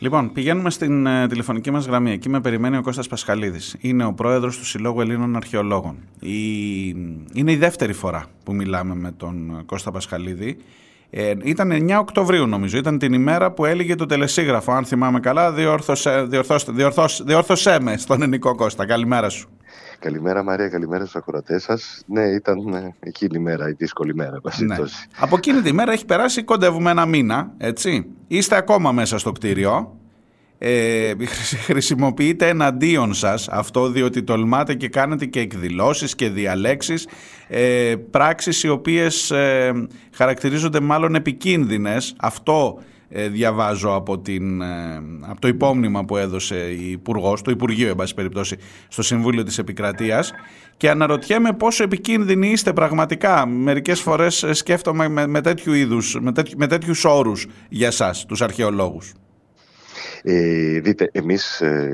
Λοιπόν, πηγαίνουμε στην ε, τηλεφωνική μας γραμμή. Εκεί με περιμένει ο Κώστας Πασχαλίδης. Είναι ο πρόεδρος του Συλλόγου Ελλήνων Αρχαιολόγων. Η... Είναι η δεύτερη φορά που μιλάμε με τον Κώστα Πασχαλίδη. Ε, ήταν 9 Οκτωβρίου νομίζω, ήταν την ημέρα που έλεγε το τελεσίγραφο. Αν θυμάμαι καλά, διόρθωσε, διορθώσε, διορθώσε με στον Ενικό Κώστα. Καλημέρα σου. Καλημέρα Μαρία, καλημέρα στους ακροατές σας. Ναι, ήταν ε, εκείνη η μέρα, η δύσκολη μέρα. Ναι. Από εκείνη τη μέρα έχει περάσει κοντεύουμε ένα μήνα, έτσι. Είστε ακόμα μέσα στο κτίριο. Ε, χρησιμοποιείτε εναντίον σας αυτό διότι τολμάτε και κάνετε και εκδηλώσεις και διαλέξεις ε, πράξεις οι οποίες ε, χαρακτηρίζονται μάλλον επικίνδυνες αυτό ε, διαβάζω από, την, ε, από το υπόμνημα που έδωσε η Υπουργός, το Υπουργείο, εν πάση περιπτώσει, στο Συμβούλιο της Επικρατείας και αναρωτιέμαι πόσο επικίνδυνοι είστε πραγματικά. Μερικές φορές σκέφτομαι με, με τέτοιου είδους, με, τέτοιου, με τέτοιους όρους για σας, τους αρχαιολόγους. Ε, δείτε, εμείς ε,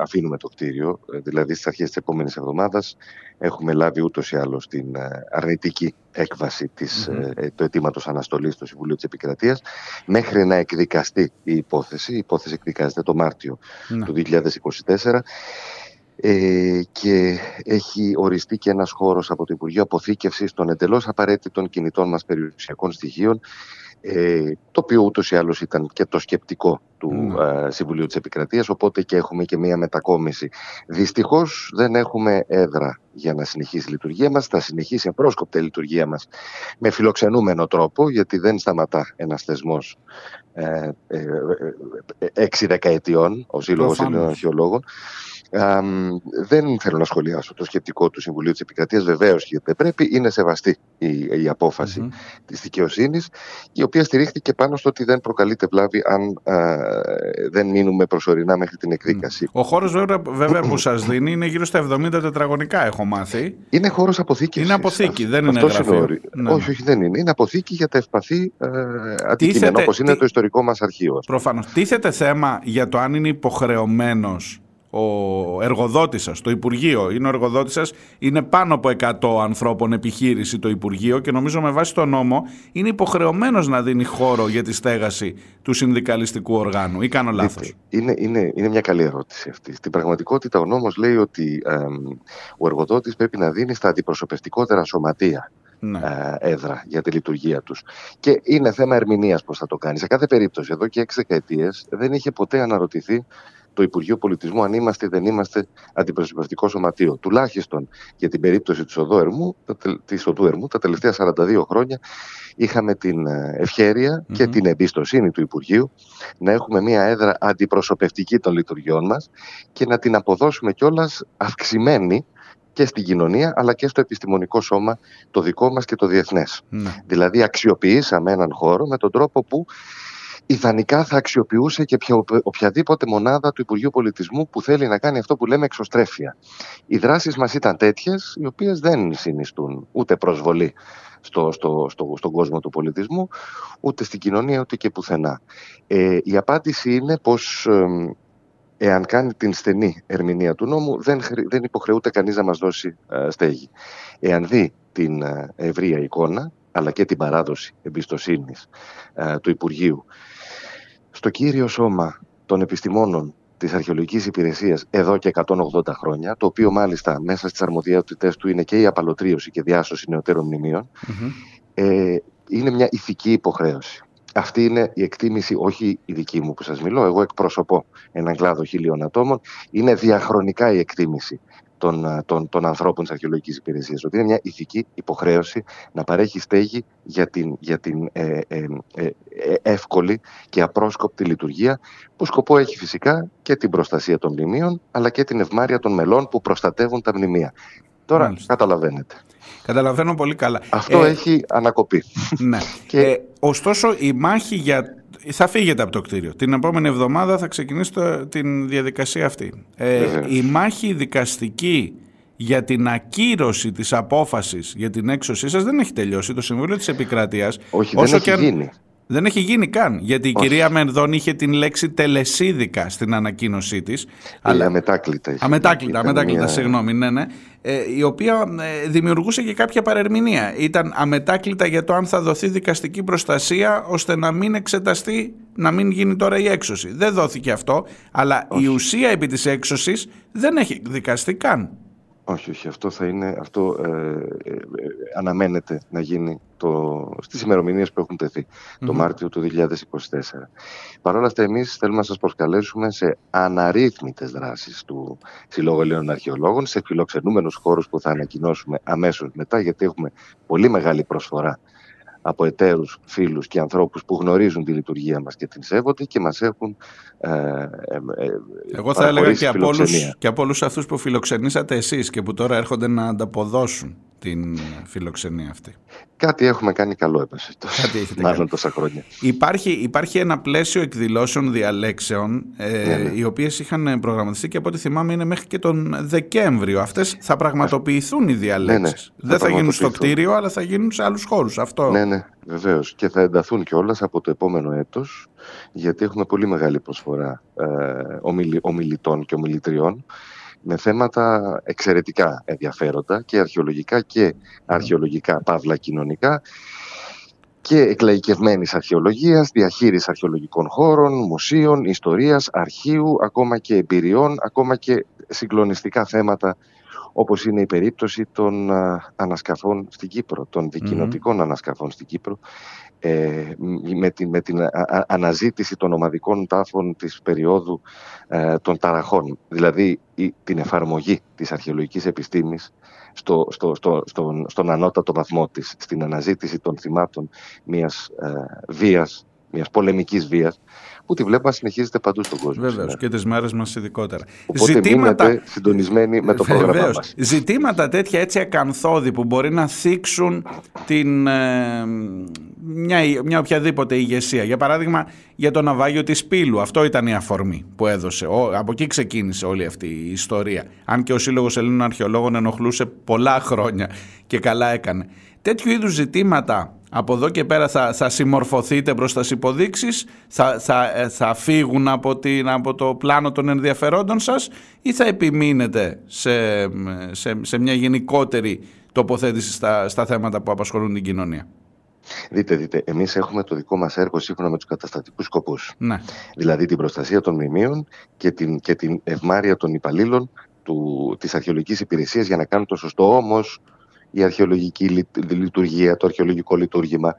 αφήνουμε το κτίριο, ε, δηλαδή στις αρχές της επόμενης εβδομάδας έχουμε λάβει ούτως ή άλλως την ε, αρνητική έκβαση της, mm-hmm. του αιτήματος αναστολής στο Συμβουλίο της Επικρατείας μέχρι να εκδικαστεί η υπόθεση. Η υπόθεση εκδικάζεται το Μάρτιο ναι. του 2024 ε, και έχει οριστεί και ένας χώρος από το Υπουργείο Αποθήκευσης των εντελώς απαραίτητων κινητών μας περιουσιακών στοιχείων ε, το οποίο ούτως ή άλλως ήταν και το σκεπτικό του mm. Συμβουλίου της Επικρατείας, οπότε και έχουμε και μία μετακόμιση. Δυστυχώς δεν έχουμε έδρα για να συνεχίσει η λειτουργία μας, θα συνεχίσει απρόσκοπτα η λειτουργία μας με φιλοξενούμενο τρόπο, γιατί δεν σταματά ένας θεσμός ε, ε, ε, έξι δεκαετιών, ο Σύλλογος Ελληνικών Αρχαιολόγων, δεν θέλω να σχολιάσω το σκεπτικό του Συμβουλίου της Επικρατείας. Βεβαίως και δεν πρέπει. Είναι σεβαστή η, η απόφαση mm-hmm. της δικαιοσύνης, η οποία στηρίχθηκε πάνω στο ότι δεν προκαλείται βλάβη αν δεν μείνουμε προσωρινά μέχρι την εκδίκαση. Ο χώρος βέβαια που σας δίνει είναι γύρω στα 70 τετραγωνικά, έχω μάθει. Είναι χώρος αποθήκης. Είναι αποθήκη, δεν είναι γραφείο. Ναι. Όχι, όχι, δεν είναι. Είναι αποθήκη για τα ευπαθή ε, αντικείμενα, όπως είναι το ιστορικό μας αρχείο. Προφανώς. Τίθεται θέμα για το αν είναι υποχρεωμένος ο εργοδότης σας, το Υπουργείο, είναι ο εργοδότης σας, είναι πάνω από 100 ανθρώπων επιχείρηση το Υπουργείο και νομίζω με βάση το νόμο είναι υποχρεωμένος να δίνει χώρο για τη στέγαση του συνδικαλιστικού οργάνου ή κάνω λάθος; Είναι, είναι, είναι μια καλή ερώτηση αυτή. Στην πραγματικότητα ο νόμος λέει ότι ο εργοδότης πρέπει να δίνει στα αντιπροσωπευτικότερα σωματεία ναι. Ε, έδρα για τη λειτουργία τους. Και είναι θέμα ερμηνείας πώς θα το κάνει. Σε κάθε περίπτωση, εδώ και έξι δεκαετίες δεν είχε ποτέ αναρωτηθεί το Υπουργείο Πολιτισμού αν είμαστε ή δεν είμαστε αντιπροσωπευτικό σωματείο. Τουλάχιστον για την περίπτωση της οδού Ερμού, της οδού Ερμού τα τελευταία 42 χρόνια είχαμε την ε, ευχαιρεια και την εμπιστοσύνη του Υπουργείου να έχουμε μια έδρα αντιπροσωπευτική των λειτουργιών μας και να την αποδώσουμε κιόλας αυξημένη και στην κοινωνία αλλά και στο επιστημονικό σώμα το δικό μας και το διεθνές. Ναι. Δηλαδή αξιοποιήσαμε έναν χώρο με τον τρόπο που ιδανικά θα αξιοποιούσε και οποιαδήποτε μονάδα του Υπουργείου Πολιτισμού που θέλει να κάνει αυτό που λέμε εξωστρέφεια. Οι δράσεις μας ήταν τέτοιες οι οποίες δεν συνιστούν ούτε προσβολή στο, στο, στο, στον κόσμο του πολιτισμού, ούτε στην κοινωνία, ούτε και πουθενά. Ε, η απάντηση είναι πως εάν κάνει την στενή ερμηνεία του νόμου, δεν, δεν υποχρεούται κανείς να μας δώσει ε, στέγη. Εάν δει την ε, ευρεία εικόνα, αλλά και την παράδοση εμπιστοσύνης ε, του Υπουργείου στο κύριο σώμα των επιστημόνων της αρχαιολογικής υπηρεσίας εδώ και 180 χρόνια, το οποίο μάλιστα μέσα στις αρμοδιότητες του είναι και η απαλωτρίωση και διάσωση νεωτέρων ε, είναι μια ηθική υποχρέωση. Αυτή είναι η εκτίμηση, όχι η δική μου που σας μιλώ, εγώ εκπροσωπώ έναν κλάδο χιλίων ατόμων, είναι διαχρονικά η εκτίμηση των, ε, των, των ανθρώπων της αρχαιολογικής υπηρεσίας. Ότι είναι μια ηθική υποχρέωση να παρέχει στέγη για την, για την ε, ε, ε, εύκολη και απρόσκοπτη λειτουργία που σκοπό έχει φυσικά και την προστασία των μνημείων αλλά και την ευμάρεια των μελών που προστατεύουν τα μνημεία. Τώρα Μάλιστα. καταλαβαίνετε. Καταλαβαίνω πολύ καλά. Αυτό έχει ανακοπεί. Ναι. και... ωστόσο η μάχη για θα φύγετε από το κτίριο. Την επόμενη εβδομάδα θα ξεκινήσει το, την διαδικασία αυτή. Ε, η μάχη δικαστική για την ακύρωση της απόφασης για την έξωσή σας δεν έχει τελειώσει. Το Συμβούλιο της Επικρατείας... Όχι, όσο δεν έχει γίνει. Δεν έχει γίνει καν. Γιατί η κυρία Μενδών είχε την λέξη τελεσίδικα στην ανακοίνωσή της. Αλλά αμετάκλητα. Αμετάκλητα, αμετάκλητα, μια... συγγνώμη, ναι, ναι. Ε, η οποία ε, δημιουργούσε και κάποια παρερμηνία. Ήταν αμετάκλητα για το αν θα δοθεί δικαστική προστασία ώστε να μην εξεταστεί, να μην γίνει τώρα η έξωση. Δεν δόθηκε αυτό, αλλά η ουσία επί της έξωσης δεν έχει δικαστεί καν. Όχι, όχι. Αυτό θα είναι, αυτό ε, ε, ε αναμένεται να γίνει το, στις ημερομηνίες που έχουν το Μάρτιο του 2024. Παρ' όλα αυτά εμείς θέλουμε να σας προσκαλέσουμε σε αναρρύθμιτες δράσεις του Συλλόγου Ελλήνων Αρχαιολόγων, σε φιλοξενούμενους χώρους που θα ανακοινώσουμε αμέσως μετά, γιατί έχουμε πολύ μεγάλη προσφορά από εταίρους, φίλους και ανθρώπους που γνωρίζουν τη λειτουργία μας και την σέβονται και μας έχουν ε, ε, ε Εγώ θα έλεγα και από, όλους, και από όλους αυτούς που φιλοξενήσατε εσείς και που τώρα έρχονται να ανταποδώσουν την φιλοξενία αυτή. Κάτι έχουμε κάνει καλό έπεσε Κάτι έχετε Μάλλον τόσα χρόνια. Υπάρχει, υπάρχει ένα πλαίσιο εκδηλώσεων διαλέξεων ε, ναι, ναι. οι οποίες είχαν προγραμματιστεί και από ό,τι θυμάμαι είναι μέχρι και τον Δεκέμβριο. Αυτές θα πραγματοποιηθούν οι διαλέξεις. Ναι, Δεν θα, γίνουν στο κτίριο αλλά θα γίνουν σε άλλους χώρους. Αυτό. Ναι, ναι, βεβαίως. Και θα ενταθούν κιόλας από το επόμενο έτος γιατί έχουμε πολύ μεγάλη προσφορά ε, ομιλητών και ομιλητριών με θέματα εξαιρετικά ενδιαφέροντα και αρχαιολογικά και αρχαιολογικά παύλα κοινωνικά και εκλαϊκευμένης αρχαιολογίας, διαχείρισης αρχαιολογικών χώρων, μουσείων, ιστορίας, αρχείου, ακόμα και εμπειριών, ακόμα και συγκλονιστικά θέματα όπως είναι η περίπτωση των ανασκαφών στην Κύπρο, των δικοινοτικών ανασκαφών στην Κύπρο, ε, με την, με την αναζήτηση των ομαδικών τάφων της περίοδου ε, των ταραχών, δηλαδή η, την εφαρμογή της αρχαιολογικής επιστήμης στο, στο, στο, στον, στον ανώτατο βαθμό της, στην αναζήτηση των θυμάτων μιας ε, βίας, μιας πολεμικής βίας, που τη βλέπουμε να συνεχίζεται παντού στον κόσμο. Βεβαίως και τις μέρες μας ειδικότερα. Οπότε Ζητήματα... συντονισμένοι με το πρόγραμμα μας. Ζητήματα τέτοια έτσι ακαθόδη που μπορεί να θίξουν την, ε, μια, μια οποιαδήποτε ηγεσία. Για παράδειγμα, για το ναυάγιο της Πύλου. Αυτό ήταν η αφορμή που έδωσε. Ο, από εκεί ξεκίνησε όλη αυτή η ιστορία. Αν και ο Σύλλογος Ελλήνων Αρχαιολόγων ενοχλούσε πολλά χρόνια και καλά έκανε. Τέτοιου είδους ζητήματα από εδώ και πέρα θα, θα συμμορφωθείτε προς τις υποδείξεις, θα, θα, ε, θα φύγουν από, την, από το πλάνο των ενδιαφερόντων σας ή θα επιμείνετε σε, σε, σε μια γενικότερη τοποθέτηση στα, στα θέματα που απασχολούν την κοινωνία. Δείτε, δείτε, εμείς έχουμε το δικό μας έργο σύμφωνα με τους καταστατικούς σκοπούς. Ναι. Δηλαδή την προστασία των μνημείων και την, και την ευμάρεια των υπαλλήλων του, της αρχαιολογικής υπηρεσίας για να κάνουν το σωστό. Όμως η αρχαιολογική λειτουργία, το αρχαιολογικό λειτουργήμα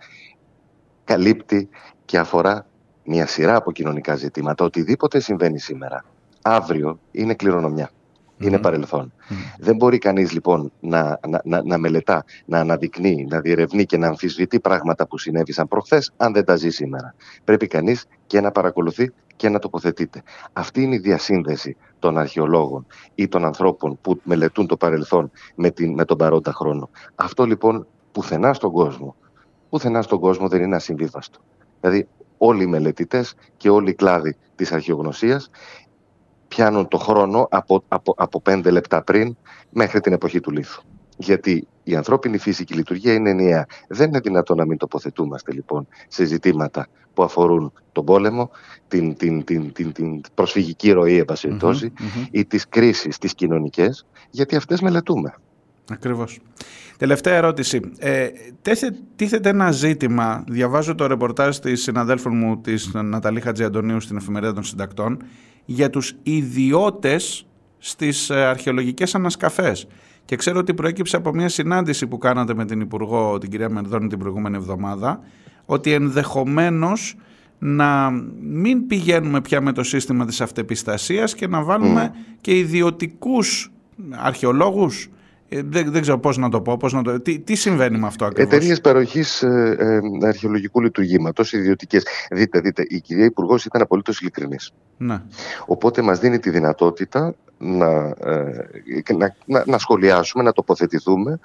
καλύπτει και αφορά μια σειρά από κοινωνικά ζητήματα. Οτιδήποτε συμβαίνει σήμερα, αύριο είναι κληρονομιά. Είναι παρελθόν. Δεν μπορεί κανείς λοιπόν να, να, να, να, μελετά, να αναδεικνύει, να διερευνεί και να αμφισβητεί πράγματα που συνέβησαν προχθές αν δεν τα ζει σήμερα. Πρέπει κανείς και να παρακολουθεί και να τοποθετείται. Αυτή είναι η διασύνδεση των αρχαιολόγων ή των ανθρώπων που μελετούν το παρελθόν με, την, με τον παρόντα χρόνο. Αυτό λοιπόν πουθενά στον κόσμο, πουθενά στον κόσμο δεν είναι ασυμβίβαστο. Δηλαδή όλοι οι μελετητές και όλοι οι κλάδοι της αρχαιογνωσίας πιάνουν το χρόνο από, από, από πέντε λεπτά πριν μέχρι την εποχή του λίθου. Γιατί η ανθρώπινη φύση και η λειτουργία είναι ενιαία. Δεν είναι δυνατόν να μην τοποθετούμαστε λοιπόν σε ζητήματα που αφορούν τον πόλεμο, την, την, την, την, την προσφυγική ροή, εν ή τις κρίσεις, τις κοινωνικές, γιατί αυτές μελετούμε. Ακριβώς. Τελευταία ερώτηση. Ε, τίθεται ένα ζήτημα, διαβάζω το ρεπορτάζ της συναδέλφου μου της Ναταλή Χατζιαντονίου στην Εφημερίδα των Συντακτών, για τους ιδιώτες στις ε, αρχαιολογικές ανασκαφές. Και ξέρω ότι προέκυψε από μια συνάντηση που κάνατε με την Υπουργό, την κυρία Μενδώνη, την προηγούμενη εβδομάδα, ότι ενδεχομένως να μην πηγαίνουμε πια με το σύστημα της αυτεπιστασίας και να βάλουμε και ιδιωτικούς αρχαιολόγους ε, δεν, δεν ξέρω πώς να το πω, πώς να το... Τι, τι συμβαίνει με αυτό ακριβώς; Εταιρείε παροχής ε, ε, αρχαιολογικού λειτουργήματος, ιδιωτικές. Δείτε, δείτε, η κυρία Υπουργός ήταν απολύτως ειλικρινής. Ναι. Οπότε μας δίνει τη δυνατότητα να, ε, να, να, να σχολιάσουμε, να τοποθετηθούμε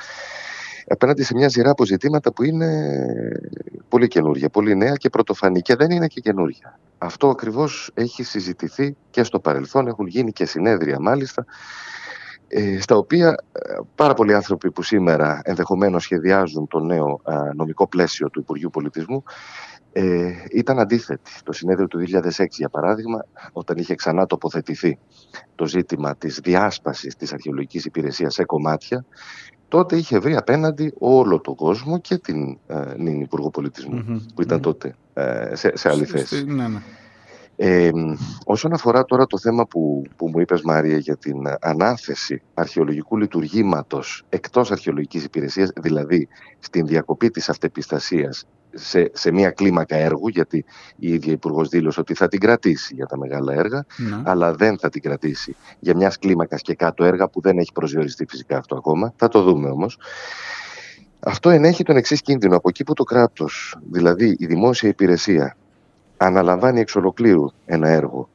απέναντι σε μια σειρά από ζητήματα που είναι πολύ καινούργια, πολύ νέα και πρωτοφανή και δεν είναι και καινούργια. Αυτό ακριβώς έχει συζητηθεί και στο παρελθόν, έχουν γίνει και συνέδρια μάλιστα ε, στα οποία ε, πάρα πολλοί άνθρωποι που σήμερα ενδεχομένως σχεδιάζουν το νέο νομικό πλαίσιο του Υπουργείου Πολιτισμού ε, ήταν αντίθετη. Το συνέδριο του 2006, για παράδειγμα, όταν είχε ξανά τοποθετηθεί το ζήτημα της διάσπασης της αρχαιολογικής υπηρεσίας σε κομμάτια, τότε είχε βρει απέναντι όλο τον κόσμο και την ε, νυν Υπουργό που ηταν τότε ε, σε, σε άλλη θέση. Ναι, ναι. Ε, όσον αφορά τώρα το θέμα που, που μου είπες Μάρια για την ανάθεση αρχαιολογικού λειτουργήματος εκτός αρχαιολογικής υπηρεσίας, δηλαδή στην διακοπή της αυτεπιστασίας σε, σε μια κλίμακα έργου, γιατί η ίδια Υπουργός δήλωσε ότι θα την κρατήσει για τα μεγάλα έργα, ναι. αλλά δεν θα την κρατήσει για μιας κλίμακας και κάτω έργα που δεν έχει προσδιοριστεί φυσικά αυτό ακόμα. Θα το δούμε όμως. Αυτό ενέχει τον εξής κίνδυνο. Από εκεί που το κράτος, δηλαδή η δημόσια υπηρεσία, αναλαμβάνει εξ ολοκλήρου ένα έργο,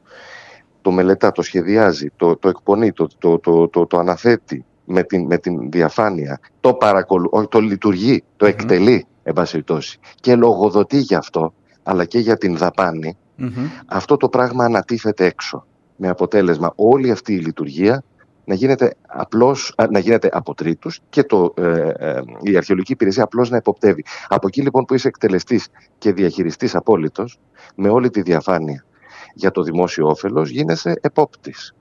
το μελετά, το σχεδιάζει, το, το εκπονεί, το, το, το, το, το αναθέτει με την, με την διαφάνεια, το, παρακολου... το λειτουργεί, το εκτελεί, εν και λογοδοτεί γι' αυτό, αλλά και για την δαπανη αυτό το πράγμα ανατίθεται έξω. Με αποτέλεσμα όλη αυτή η λειτουργία να γίνεται, απλώς, να γίνεται από τρίτους και το, ε, ε, η αρχαιολογική υπηρεσία απλώς να υποπτεύει. Από εκεί λοιπόν που είσαι εκτελεστής και διαχειριστής απόλυτος, με όλη τη διαφάνεια για το δημόσιο όφελος, γίνεσαι επόπτης.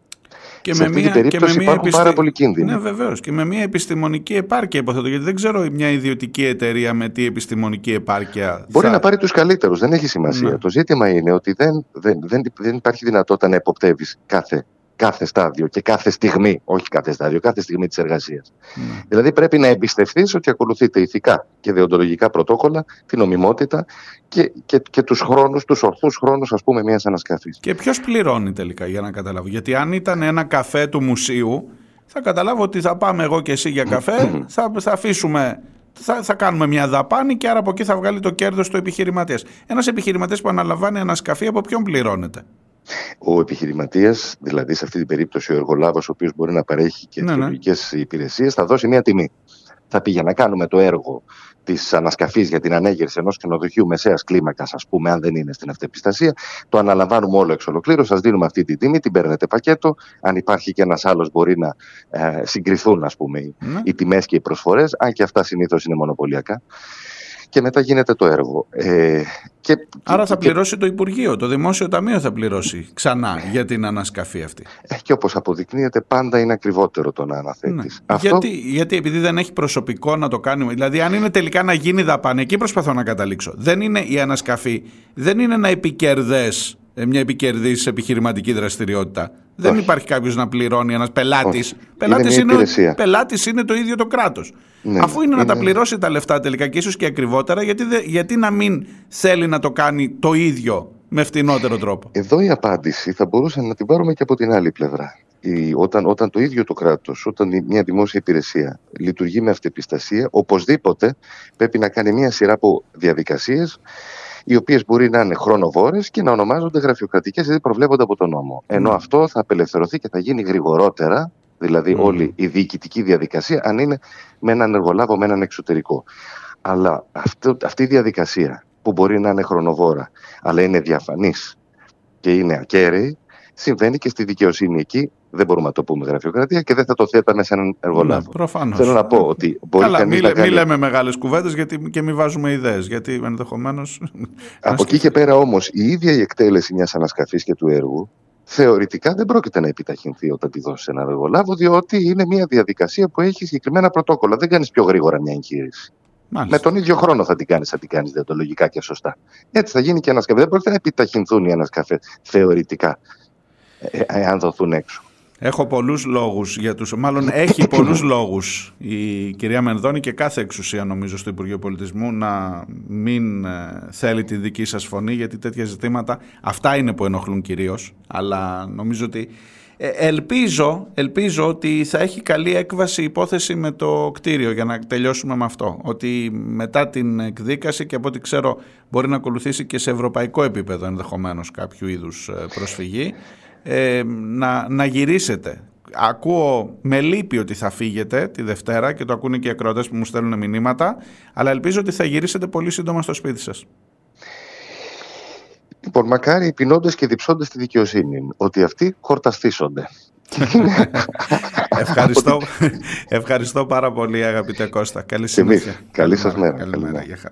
Και σε με αυτή μια, την περίπτωση και με υπάρχουν επιστη... πάρα πολλοί κίνδυνοι. Ναι, βεβαίως. Και με μια επιστημονική επάρκεια, υποθέτω. Γιατί δεν ξέρω μια ιδιωτική εταιρεία με τι επιστημονική επάρκεια. Μπορεί θα... να πάρει τους καλύτερους, δεν έχει σημασία. Ναι. Το ζήτημα είναι ότι δεν, δεν, δεν, δεν υπάρχει δυνατότητα να εποπτεύεις κάθε κάθε στάδιο και κάθε στιγμή, όχι κάθε στάδιο, κάθε στιγμή της εργασίας. Ναι. Δηλαδή πρέπει να εμπιστευτείς ότι ακολουθείτε ηθικά και διοντολογικά πρωτόκολλα, την ομιμότητα και, και, και τους χρόνους, τους ορθούς χρόνους ας πούμε μιας ανασκαφής. Και ποιος πληρώνει τελικά για να καταλάβω. Γιατί αν ήταν ένα καφέ του μουσείου θα καταλάβω ότι θα πάμε εγώ και εσύ για καφέ, θα, θα αφήσουμε θα, θα κάνουμε μια δαπάνη και άρα από εκεί θα βγάλει το κέρδος του επιχειρηματίας. Ένας επιχειρηματίας που αναλαμβάνει ανασκαφή, από ποιον πληρώνεται; Ο επιχειρηματίας, δηλαδή σε αυτή την περίπτωση ο εργολάβος, ο οποίος μπορεί να παρέχει και ναι, ναι. υπηρεσίες, θα δώσει μια τιμή. Θα πει για να κάνουμε το έργο της ανασκαφής για την ανέγερση ενός ξενοδοχείου μεσαίας κλίμακας, ας πούμε, αν δεν είναι στην αυτεπιστασία, το αναλαμβάνουμε όλο εξ ολοκλήρου, σας δίνουμε αυτή τη τιμή, την παίρνετε πακέτο. Αν υπάρχει και ένας άλλος, μπορεί να ε, συγκριθούν, ας πούμε, ναι. οι τιμές και οι προσφορές, αν και αυτά συνήθως είναι μονοπωλιακά και μετά γίνεται το έργο. Ε, και, Άρα θα πληρώσει το Υπουργείο, το Δημόσιο Ταμείο θα πληρώσει ξανά για την ανασκαφή αυτή. Ε, και όπως αποδεικνύεται πάντα είναι ακριβότερο το να αναθέτεις. Ναι. Αυτό... Γιατί, γιατί επειδή δεν έχει προσωπικό να το κάνει, δηλαδή αν είναι τελικά να γίνει δαπάνη, εκεί προσπαθώ να καταλήξω. Δεν είναι η ανασκαφή, δεν είναι ένα επικερδές ε, μια επικερδής επιχειρηματική δραστηριότητα. Δεν υπάρχει κάποιος να πληρώνει ένας πελάτης. Πελάτης είναι, είναι, πελάτης είναι το ίδιο το κράτος. Ναι, Αφού είναι, να τα πληρώσει τα λεφτά τελικά και ίσως και ακριβότερα, γιατί, γιατί να μην θέλει να το κάνει το ίδιο με φτηνότερο τρόπο; Εδώ η απάντηση θα μπορούσε να την πάρουμε και από την άλλη πλευρά. Η, όταν, όταν το ίδιο το κράτος, όταν μια δημόσια υπηρεσία λειτουργεί με αυτεπιστασία, οπωσδήποτε πρέπει να κάνει μια σειρά από διαδικασίες οι οποίες μπορεί να είναι χρονοβόρες και να ονομάζονται γραφειοκρατικές γιατί προβλέπονται από τον νόμο. Ενώ ναι. αυτό θα απελευθερωθεί και θα γίνει γρηγορότερα, δηλαδή όλη η διοικητική διαδικασία, αν είναι με έναν εργολάβο, με έναν εξωτερικό. Αλλά αυτό, αυτή η διαδικασία που μπορεί να είναι χρονοβόρα, αλλά είναι διαφανής και είναι ακέραιη, συμβαίνει και στη δικαιοσύνη εκεί. Δεν μπορούμε να το πούμε γραφειοκρατία και δεν θα το θέταμε σε έναν εργολάβο. Ναι, προφανώς. Θέλω να πω ότι μπορεί Καλά, μην κάνει... λέμε μεγάλες κουβέντες γιατί και μην βάζουμε ιδέες. Γιατί ενδεχομένω. Από εκεί και πέρα όμως η ίδια η εκτέλεση μιας ανασκαφής και του έργου θεωρητικά δεν πρόκειται να επιταχυνθεί όταν τη δώσεις ένα εργολάβο, διότι είναι μια διαδικασία που έχει συγκεκριμένα πρωτόκολλα. Δεν κάνεις πιο γρήγορα μια εγχείρση. Μάλιστα. Με τον ίδιο χρόνο θα την κάνεις, θα την κάνεις διατολογικά και σωστά. Έτσι θα γίνει και ένα σκαφέ. Δεν πρόκειται να επιταχυνθούν οι ανασκαφές θεωρητικά εάν δοθούν έξω. Έχω πολλούς λόγους για τους, μάλλον έχει πολλούς λόγους η κυρία Μενδώνη και κάθε εξουσία νομίζω στο Υπουργείο Πολιτισμού να μην ε, θέλει τη δική σας φωνή γιατί τέτοια ζητήματα αυτά είναι που ενοχλούν κυρίως αλλά νομίζω ότι ε, ελπίζω, ελπίζω ότι θα έχει καλή έκβαση υπόθεση με το κτίριο για να τελειώσουμε με αυτό. Ότι μετά την εκδίκαση και από ό,τι ξέρω μπορεί να ακολουθήσει και σε ευρωπαϊκό επίπεδο ενδεχομένως κάποιο είδους ε, προσφυγή ε, να, να γυρίσετε. Ακούω με λύπη ότι θα φύγετε τη Δευτέρα και το ακούνε και οι ακροατές που μου στέλνουν μηνύματα, αλλά ελπίζω ότι θα γυρίσετε πολύ σύντομα στο σπίτι σας. Λοιπόν, μακάρι πεινώντε και διψώντε τη δικαιοσύνη, ότι αυτοί χορταστήσονται. ευχαριστώ, ευχαριστώ πάρα πολύ αγαπητέ Κώστα. Καλή συνέχεια. Καλή σας μέρα. Καλή μέρα. Καλή μέρα.